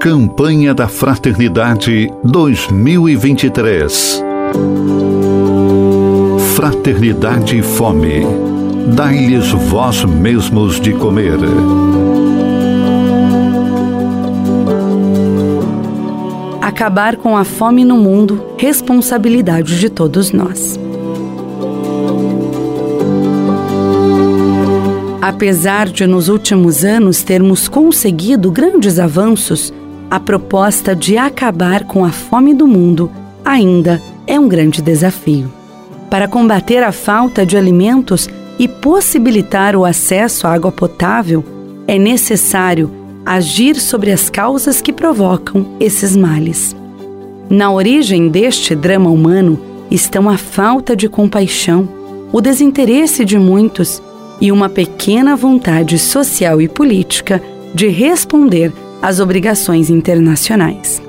Campanha da Fraternidade 2023. Fraternidade e Fome. Dai-lhes vós mesmos de comer. Acabar com a fome no mundo, responsabilidade de todos nós. Apesar de nos últimos anos termos conseguido grandes avanços, a proposta de acabar com a fome do mundo ainda é um grande desafio. Para combater a falta de alimentos e possibilitar o acesso à água potável, é necessário agir sobre as causas que provocam esses males. Na origem deste drama humano estão a falta de compaixão, o desinteresse de muitos e uma pequena vontade social e política de responder às obrigações internacionais.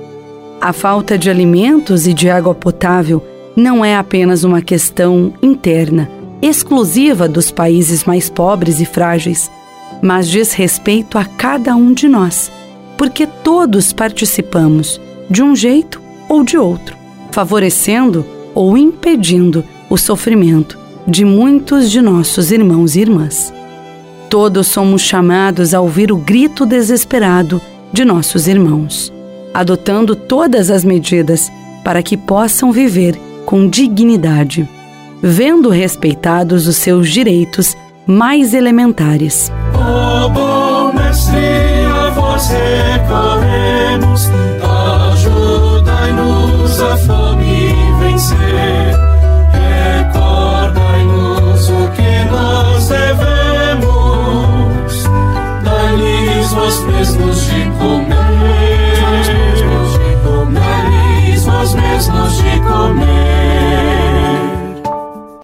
A falta de alimentos e de água potável não é apenas uma questão interna, exclusiva dos países mais pobres e frágeis, mas diz respeito a cada um de nós, porque todos participamos, de um jeito ou de outro, favorecendo ou impedindo o sofrimento de muitos de nossos irmãos e irmãs. Todos somos chamados a ouvir o grito desesperado de nossos irmãos, adotando todas as medidas para que possam viver com dignidade, vendo respeitados os seus direitos mais elementares. Oh, bom mestre, a vós recorremos, dai-lhes vós mesmos de comer, dai-lhes vós mesmos de